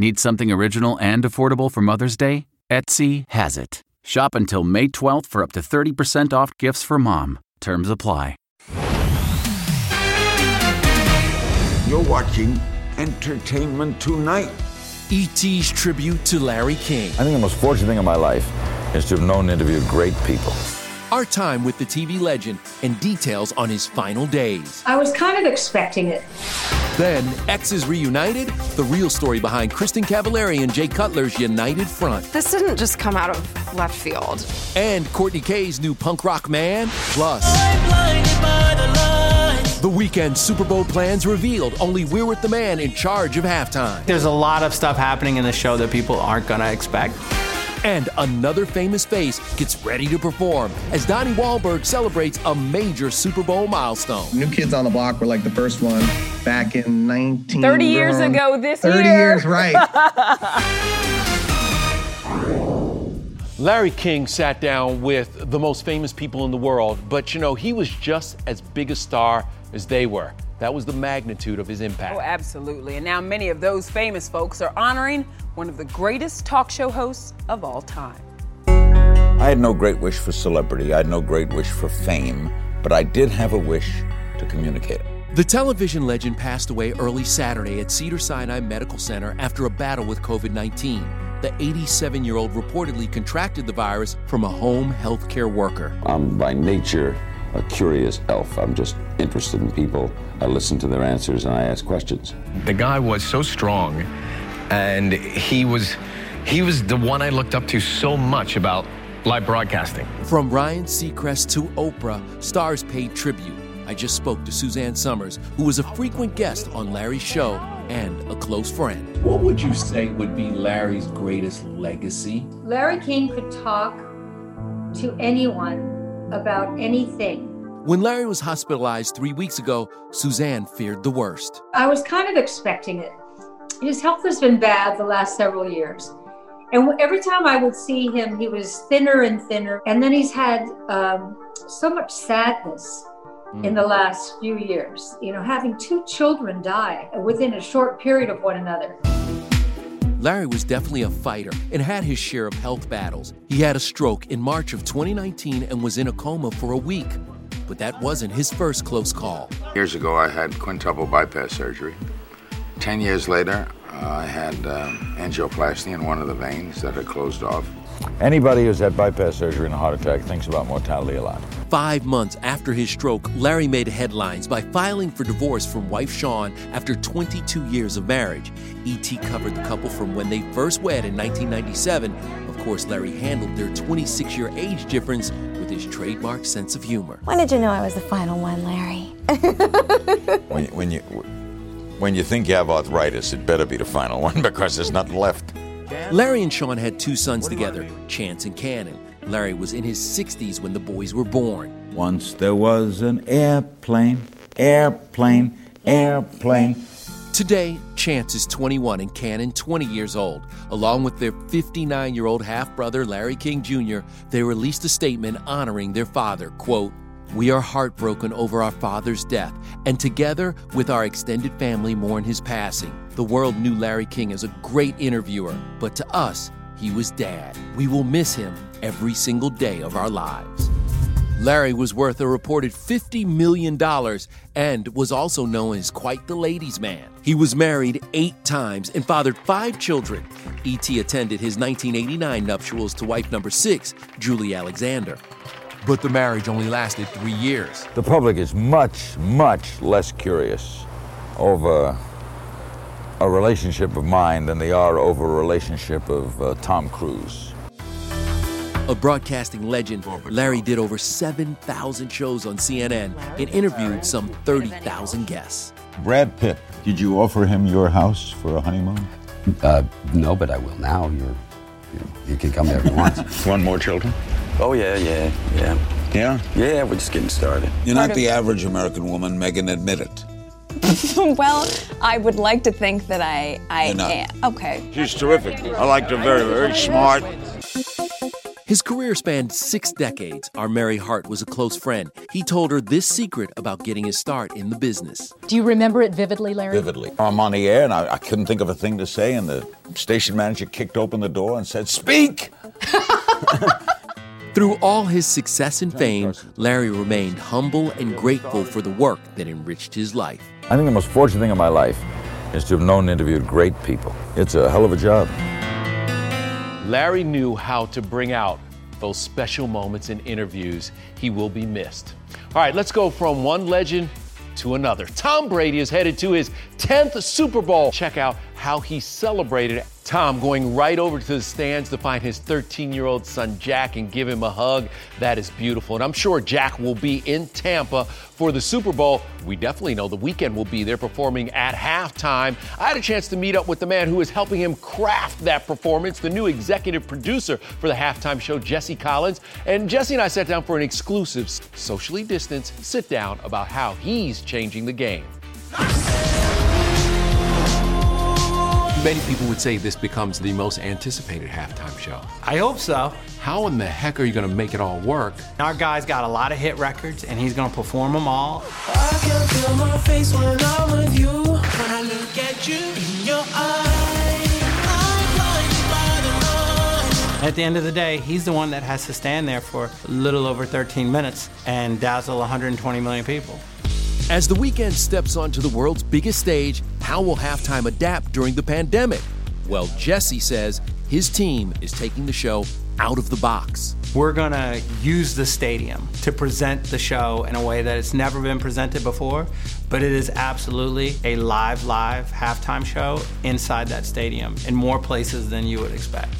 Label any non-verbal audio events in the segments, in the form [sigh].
Need something original and affordable for Mother's Day? Etsy has it. Shop until May 12th for up to 30% off gifts for mom. Terms apply. You're watching Entertainment Tonight. E.T.'s tribute to Larry King. I think the most fortunate thing in my life is to have known and interviewed great people. Our time with the TV legend and details on his final days. I was kind of expecting it. Then, Exes Reunited, the real story behind Kristin Cavallari and Jay Cutler's United Front. This didn't just come out of left field. And Kourtney K's new punk rock man, plus. The Weeknd Super Bowl plans revealed. Only we're with the man in charge of halftime. There's a lot of stuff happening in the show that people aren't going to expect. And another famous face gets ready to perform as Donnie Wahlberg celebrates a major Super Bowl milestone. New Kids on the Block were like the first one back in 19. 30 years ago this 30 year. 30 years, right. [laughs] Larry King sat down with the most famous people in the world, but you know, he was just as big a star as they were. That was the magnitude of his impact. Oh, absolutely. And now many of those famous folks are honoring one of the greatest talk show hosts of all time. I had no great wish for celebrity, I had no great wish for fame, but I did have a wish to communicate. The television legend passed away early Saturday at Cedars-Sinai Medical Center after a battle with COVID 19. The 87 year old reportedly contracted the virus from a home healthcare worker. I'm by nature a curious elf. I'm just interested in people. I listen to their answers and I ask questions. The guy was so strong and he was he was the one I looked up to so much about live broadcasting. From Ryan Seacrest to Oprah, stars paid tribute. I just spoke to Suzanne Somers, who was a frequent guest on Larry's show and a close friend. What would you say would be Larry's greatest legacy? Larry King could talk to anyone about anything. When Larry was hospitalized three weeks ago, Suzanne feared the worst. I was kind of expecting it. His health has been bad the last several years. And every time I would see him, he was thinner and thinner. And then he's had um, so much sadness mm. in the last few years. You know, having two children die within a short period of one another. Larry was definitely a fighter and had his share of health battles. He had a stroke in March of 2019 and was in a coma for a week. But that wasn't his first close call. Years ago, I had quintuple bypass surgery. Ten years later, uh, I had um, angioplasty in one of the veins that had closed off. Anybody who's had bypass surgery and a heart attack thinks about mortality a lot. Five months after his stroke, Larry made headlines by filing for divorce from wife Shawn after 22 years of marriage. E.T. covered the couple from when they first wed in 1997. Of course, Larry handled their 26 year age difference with his trademark sense of humor. When did you know I was the final one, Larry? when, [laughs] when, you, when you think you have arthritis, it better be the final [laughs] one because there's nothing left. Larry and Shawn had two sons together, Chance and Cannon. Larry was in his 60s when the boys were born. Once there was an airplane, airplane, airplane. Today, Chance is 21 and Cannon 20 years old. Along with their 59 year old half brother, Larry King Jr., they released a statement honoring their father. Quote, we are heartbroken over our father's death, and together with our extended family mourn his passing. The world knew Larry King as a great interviewer, but to us, he was dad. We will miss him every single day of our lives. Larry was worth a reported $50 million and was also known as quite the ladies' man. He was married eight times and fathered five children. E.T. attended his 1989 nuptials to wife number six, Julie Alexander but the marriage only lasted three years. The public is much, much less curious over a relationship of mine than they are over a relationship of uh, Tom Cruise. A broadcasting legend, Larry did over 7,000 shows on CNN and interviewed some 30,000 guests. Brad Pitt, did you offer him your house for a honeymoon? Uh, no, but I will now. You're, you can come there if you want. [laughs] Want more children? Oh, yeah, yeah, yeah. Yeah? Yeah, we're just getting started. You're not the average American woman, Megan, admit it. [laughs] well, I would like to think that I, I am. Okay. She's terrific. I liked her very, very smart. His career spanned six decades. Our Mary Hart was a close friend. He told her this secret about getting his start in the business. Do you remember it vividly, Larry? Vividly. I'm on the air and I, I couldn't think of a thing to say, and the station manager kicked open the door and said, Speak! [laughs] Through all his success and fame, Larry remained humble and grateful for the work that enriched his life. I think the most fortunate thing in my life is to have known and interviewed great people. It's a hell of a job. Larry knew how to bring out those special moments in interviews. He will be missed. All right, let's go from one legend to another. Tom Brady is headed to his 10th Super Bowl. Check out how he celebrated Tom going right over to the stands to find his 13 year old son Jack and give him a hug. That is beautiful. And I'm sure Jack will be in Tampa for the Super Bowl. We definitely know the Weeknd will be there performing at halftime. I had a chance to meet up with the man who is helping him craft that performance, the new executive producer for the halftime show, Jesse Collins. And Jesse and I sat down for an exclusive, socially distanced sit down about how he's changing the game. Many people would say this becomes the most anticipated halftime show. I hope so. How in the heck are you going to make it all work? Our guy's got a lot of hit records, and he's going to perform them all. At the end of the day, he's the one that has to stand there for a little over 13 minutes and dazzle 120 million people. As the Weeknd steps onto the world's biggest stage, how will halftime adapt during the pandemic? Well, Jesse says his team is taking the show out of the box. We're going to use the stadium to present the show in a way that it's never been presented before, but it is absolutely a live, live halftime show inside that stadium in more places than you would expect.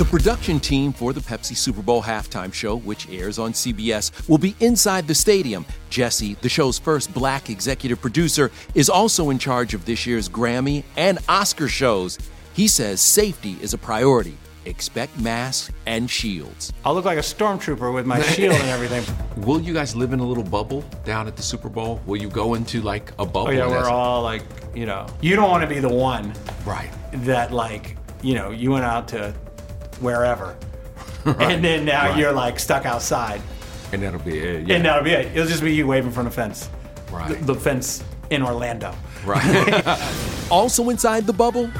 The production team for the Pepsi Super Bowl halftime show, which airs on CBS, will be inside the stadium. Jesse, the show's first black executive producer, is also in charge of this year's Grammy and Oscar shows. He says safety is a priority. Expect masks and shields. I'll look like a stormtrooper with my [laughs] shield and everything. Will you guys live in a little bubble down at the Super Bowl? Will you go into like a bubble? Oh, yeah, we're all like, you know, you don't want to be the one. Right. That, like, you know, you went out to wherever. right. [laughs] And then now right. you're like stuck outside. And that'll be it. Yeah. And that'll be it. It'll just be you waving from the fence. Right. The, the fence in Orlando. Right. [laughs] also inside the bubble.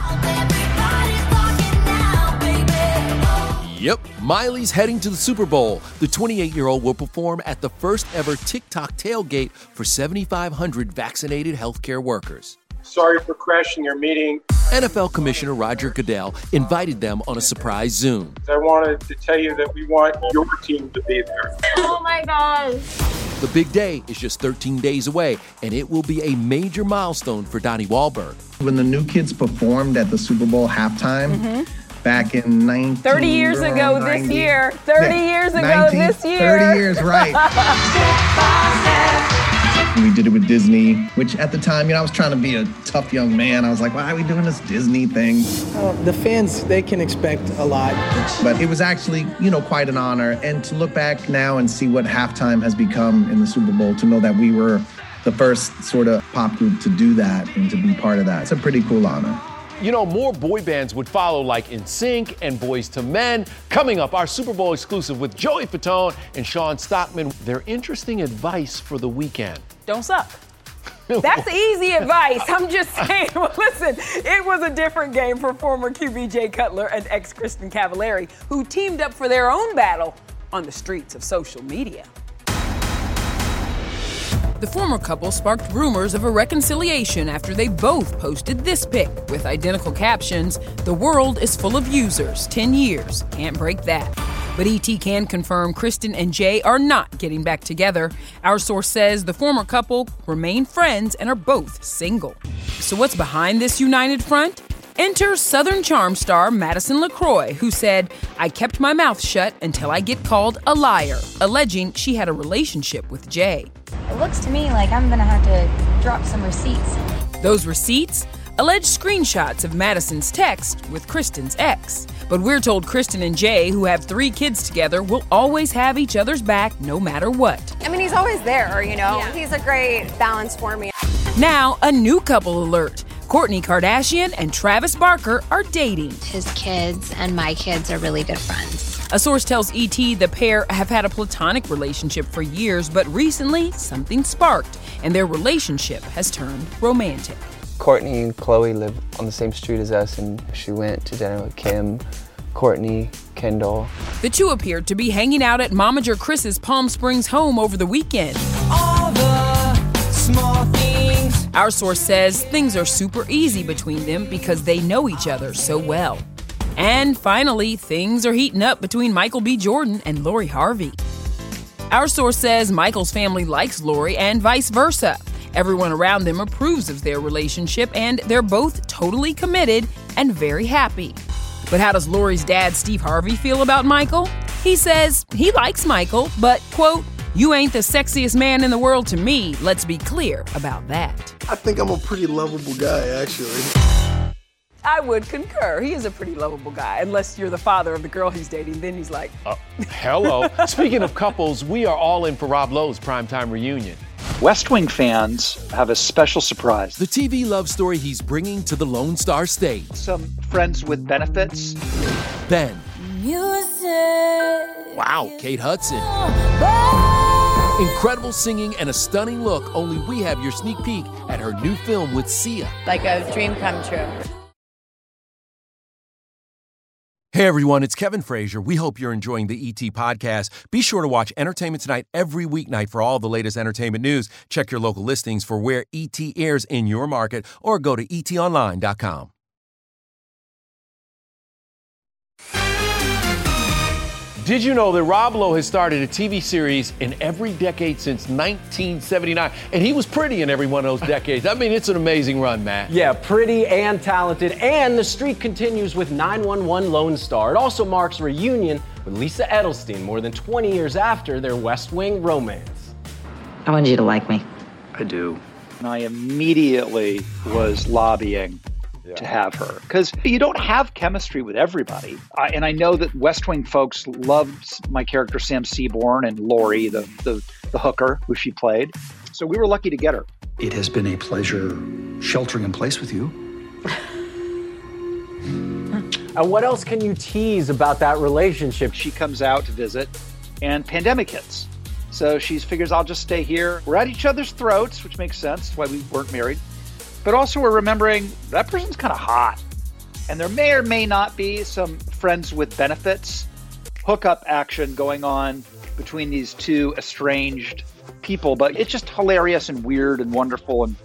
Yep, Miley's heading to the Super Bowl. The 28 year old will perform at the first ever TikTok tailgate for 7,500 vaccinated healthcare workers. Sorry for crashing your meeting. NFL Commissioner Roger Goodell invited them on a surprise Zoom. I wanted to tell you that we want your team to be there. Oh my gosh. The big day is just 13 days away, and it will be a major milestone for Donnie Wahlberg. When the new kids performed at the Super Bowl halftime Mm-hmm. back in 19... 30 years ago 90 this year. 30 years ago 19 this year. 30 years, right. [laughs] [laughs] We did it with Disney, which at the time, you know, I was trying to be a tough young man. I was like, why are we doing this Disney thing? Uh, the fans, they can expect a lot. But it was actually, you know, quite an honor. And to look back now and see what halftime has become in the Super Bowl, to know that we were the first sort of pop group to do that and to be part of that, it's a pretty cool honor. You know, more boy bands would follow, like NSYNC and Boyz II Men. Coming up, our Super Bowl exclusive with Joey Fatone and Shawn Stockman. Their interesting advice for the Weeknd. Don't suck. [laughs] That's easy advice. I'm just saying. [laughs] Well, listen, it was a different game for former QB Jay Cutler and ex Kristin Cavallari, who teamed up for their own battle on the streets of social media. The former couple sparked rumors of a reconciliation after they both posted this pic with identical captions The world is full of users, 10 years, can't break that. But ET can confirm Kristin and Jay are not getting back together. Our source says the former couple remain friends and are both single. So, what's behind this united front? Enter Southern Charm star Madison LeCroy, who said, I kept my mouth shut until I get called a liar, alleging she had a relationship with Jay. It looks to me like I'm gonna have to drop some receipts. Those receipts? Alleged screenshots of Madison's text with Kristin's ex. But we're told Kristin and Jay, who have three kids together, will always have each other's back no matter what. I mean, he's always there, you know? He's a great balance for me. Now, a new couple alert. Kourtney Kardashian and Travis Barker are dating. His kids and my kids are really good friends. A source tells ET the pair have had a platonic relationship for years, but recently something sparked, and their relationship has turned romantic. Kourtney and Chloe live on the same street as us, and she went to dinner with Kim, Kourtney, Kendall. The two appeared to be hanging out at Momager Kris's Palm Springs home over the weekend. Our source says things are super easy between them because they know each other so well. And finally, things are heating up between Michael B. Jordan and Lori Harvey. Our source says Michael's family likes Lori and vice versa. Everyone around them approves of their relationship and they're both totally committed and very happy. But how does Lori's dad, Steve Harvey, feel about Michael? He says he likes Michael, but, quote, you ain't the sexiest man in the world to me. Let's be clear about that. I think I'm a pretty lovable guy, actually. I would concur. He is a pretty lovable guy, unless you're the father of the girl he's dating. Then he's like, Uh, hello. Speaking of couples, we are all in for Rob Lowe's primetime reunion. West Wing fans have a special surprise. The TV love story he's bringing to the Lone Star State. Some friends with benefits. Ben. Music. Wow, Kate Hudson. Incredible singing and a stunning look. Only we have your sneak peek at her new film with Sia. Like a dream come true. Hey everyone, it's Kevin Frazier. We hope you're enjoying the ET podcast. Be sure to watch Entertainment Tonight every weeknight for all the latest entertainment news. Check your local listings for where ET airs in your market or go to etonline.com. Did you know that Rob Lowe has started a TV series in every decade since 1979? And he was pretty in every one of those decades. I mean, it's an amazing run, Matt. Yeah, pretty and talented. And the streak continues with 911 Lone Star. It also marks reunion with Lisa Edelstein more than 20 years after their West Wing romance. I want you to like me. I do. And I immediately was lobbying to have her because you don't have chemistry with everybody. I, and I know that West Wing folks loved my character Sam Seaborn and Lori, the, the the hooker who she played. So we were lucky to get her. It has been a pleasure sheltering in place with you. And what else can you tease about that relationship? She comes out to visit, and pandemic hits. So she figures I'll just stay here. We're at each other's throats, which makes sense. Why we weren't married. But also, we're remembering that person's kind of hot. And there may or may not be some friends with benefits hookup action going on between these two estranged people. But it's just hilarious and weird and wonderful. And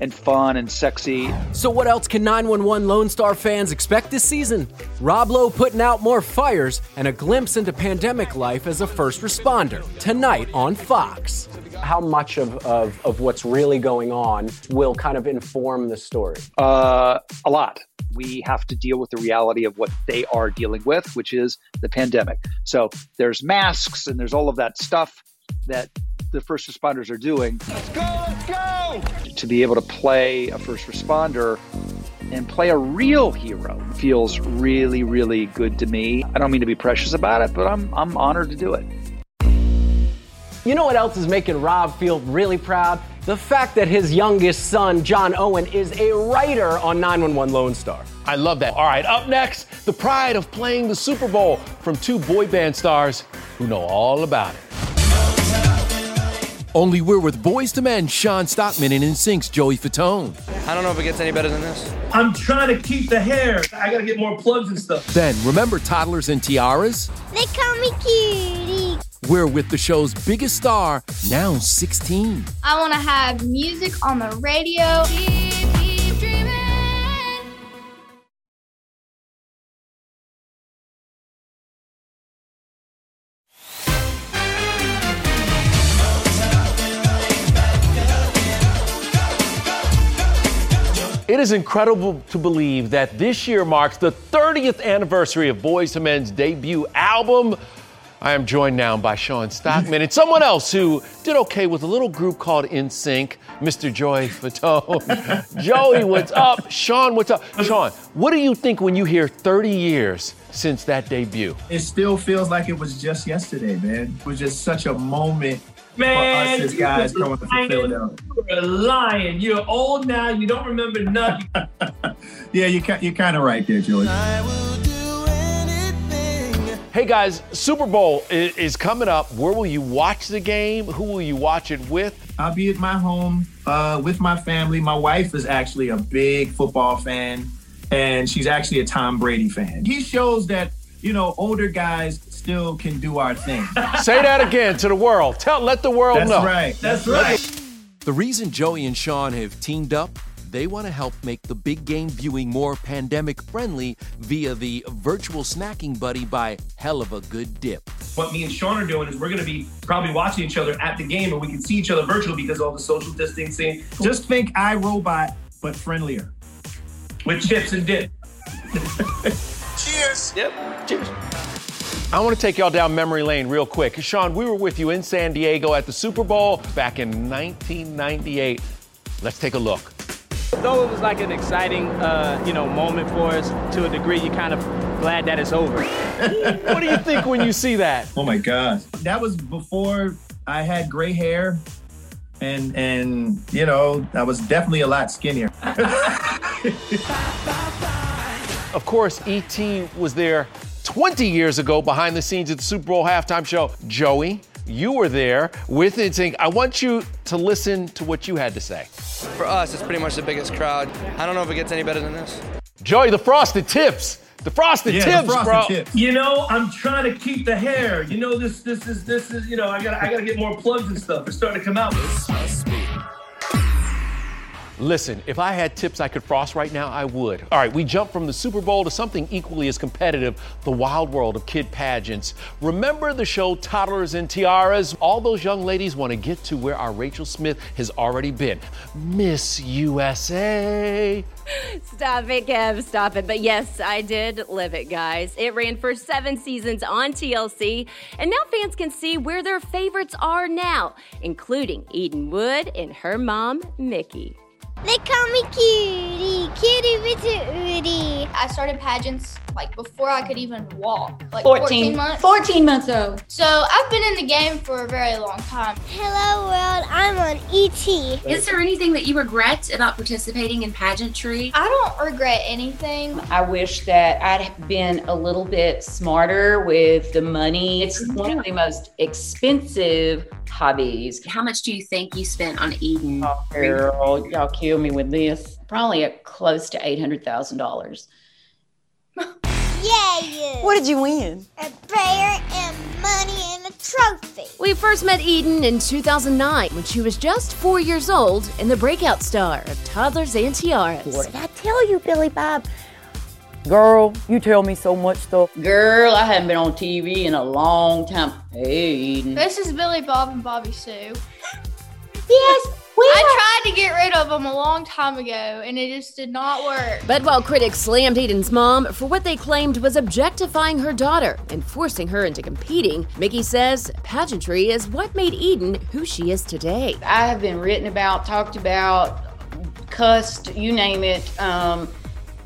and fun and sexy. So, what else can 911 Lone Star fans expect this season? Rob Lowe putting out more fires and a glimpse into pandemic life as a first responder tonight on Fox. How much of, of, of what's really going on will kind of inform the story? Uh, a lot. We have to deal with the reality of what they are dealing with, which is the pandemic. So there's masks and there's all of that stuff that the first responders are doing. Let's go, let's go! To be able to play a first responder and play a real hero feels really, really good to me. I don't mean to be precious about it, but I'm, I'm honored to do it. You know what else is making Rob feel really proud? The fact that his youngest son, John Owen, is a writer on 911 Lone Star. I love that. All right, up next, the pride of playing the Super Bowl from two boy band stars who know all about it. Only we're with Boyz II Men, Shawn Stockman, and NSYNC's Joey Fatone. I don't know if it gets any better than this. I'm trying to keep the hair. I gotta get more plugs and stuff. Then, remember Toddlers and Tiaras? They call me cutie. We're with the show's biggest star, now 16. I wanna have music on the radio. It is incredible to believe that this year marks the 30th anniversary of Boyz II Men's debut album. I am joined now by Shawn Stockman and someone else who did okay with a little group called NSYNC, Mr. Joey Fatone. [laughs] Joey, what's up? Shawn, what's up? Shawn, what do you think when you hear 30 years since that debut? It still feels like it was just yesterday, man. It was just such a moment Man, for us as guys coming from Philadelphia. You're a lion. You're old now. You don't remember nothing. [laughs] yeah, you you're kind of right there, Joey. Hey guys, Super Bowl is, is, coming up. Where will you watch the game? Who will you watch it with? I'll be at my home uh, with my family. My wife is actually a big football fan, and she's actually a Tom Brady fan. He shows that you know older guys still can do our thing. [laughs] Say that again to the world. Tell, let the world That's know. That's right. That's right. The reason Joey and Sean have teamed up, they want to help make the big game viewing more pandemic friendly via the virtual snacking buddy by Hell of a Good Dip. What me and Shawn are doing is we're going to be probably watching each other at the game, and we can see each other virtually because of all the social distancing. Just think iRobot, but friendlier. With chips and dip. [laughs] Cheers. Yep. Cheers. I want to take y'all down memory lane real quick. Shawn, we were with you in San Diego at the Super Bowl back in 1998. Let's take a look. Though it was like an exciting, uh, you know, moment for us to a degree, you're kind of glad that it's over. [laughs] what do you think when you see that? Oh my God, that was before I had gray hair, and and you know I was definitely a lot skinnier. [laughs] of course, ET was there 20 years ago behind the scenes at the Super Bowl halftime show. Joey, you were there with NSYNC. I want you to listen to what you had to say. For us, it's pretty much the biggest crowd. I don't know if it gets any better than this. Joey, the frosted tips. The frosted yeah, tips, the frosted bro. Tips. You know, I'm trying to keep the hair. You know, this this is this is you know, I gotta I gotta get more plugs and stuff. It's starting to come out. Listen, if I had tips I could frost right now, I would. All right, we jump from the Super Bowl to something equally as competitive the wild world of kid pageants. Remember the show Toddlers and Tiaras? All those young ladies want to get to where our Rachel Smith has already been Miss USA. Stop it, Kev. Stop it. But yes, I did live it, guys. It ran for seven seasons on TLC, and now fans can see where their favorites are now, including Eden Wood and her mom, Mickey. They call me Cutie, Cutie Mitty I started pageants like before I could even walk, like 14, 14 months. 14 months old. So I've been in the game for a very long time. Hello world, I'm on ET. Is there anything that you regret about participating in pageantry? I don't regret anything. I wish that I'd been a little bit smarter with the money. It's one of the most expensive hobbies. How much do you think you spent on Eden? Oh, girl, y'all kill me with this. Probably at close to eight hundred thousand dollars. Yeah. What did you win? A prayer and money and a trophy. We first met Eden in 2009 when she was just four years old and the breakout star of Toddlers and Tiaras. What did I tell you, Billy Bob? Girl, you tell me so much stuff. Girl, I haven't been on TV in a long time. Hey, Eden. This is Billy Bob and Bobby Sue. Yes, we I tried to get rid of them a long time ago, and it just did not work. But while critics slammed Eden's mom for what they claimed was objectifying her daughter and forcing her into competing, Mickey says pageantry is what made Eden who she is today. I have been written about, talked about, cussed, you name it. Um,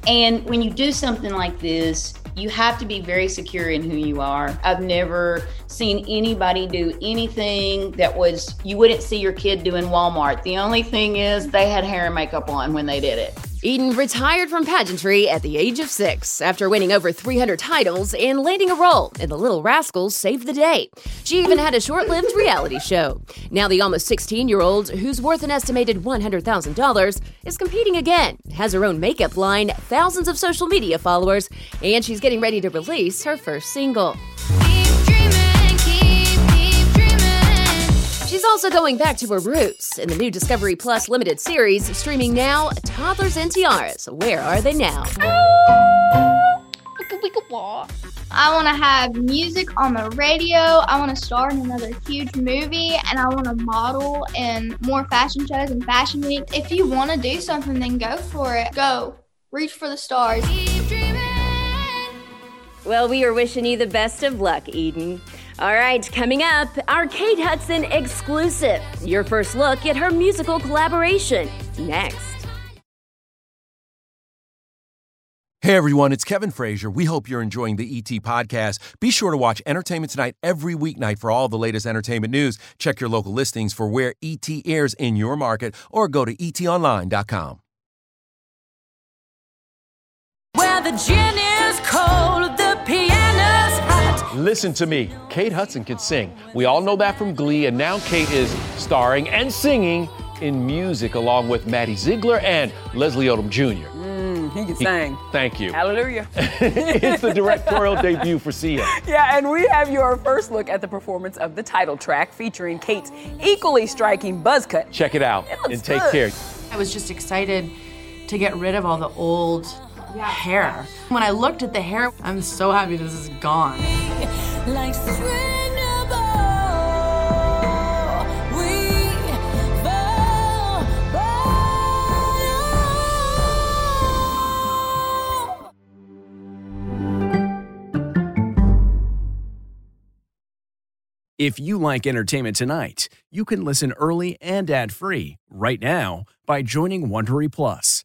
and when you do something like this, you have to be very secure in who you are. I've never seen anybody do anything that was, you wouldn't see your kid do in Walmart. The only thing is they had hair and makeup on when they did it. Eden retired from pageantry at the age of six after winning over 300 titles and landing a role in The Little Rascals Saved the Day. She even had a short lived reality show. Now, the almost 16 year old, who's worth an estimated $100,000, is competing again, has her own makeup line, thousands of social media followers, and she's getting ready to release her first single. She's also going back to her roots in the new Discovery Plus limited series, streaming now Toddlers and Tiaras. Where are they now? I want to have music on the radio. I want to star in another huge movie, and I want to model in more fashion shows and fashion week. If you want to do something, then go for it. Go. Reach for the stars. Well, we are wishing you the best of luck, Eden. All right, coming up, our Kate Hudson exclusive. Your first look at her musical collaboration. Next. Hey everyone, it's Kevin Frazier. We hope you're enjoying the ET podcast. Be sure to watch Entertainment Tonight every weeknight for all the latest entertainment news. Check your local listings for where ET airs in your market or go to etonline.com. Where the gin is cold, the piano's hot. Listen to me. Kate Hudson can sing. We all know that from Glee, and now Kate is starring and singing in music along with Maddie Ziegler and Leslie Odom Jr. Mm, he can sing. Thank you. Hallelujah. [laughs] [laughs] it's the directorial debut for Sia. Yeah, and we have your first look at the performance of the title track featuring Kate's equally striking buzz cut. Check it out looks and take good. care. I was just excited to get rid of all the old hair. When I looked at the hair, I'm so happy this is gone. [laughs] Like string of bow, we fall If you like entertainment tonight, you can listen early and ad-free right now by joining Wondery Plus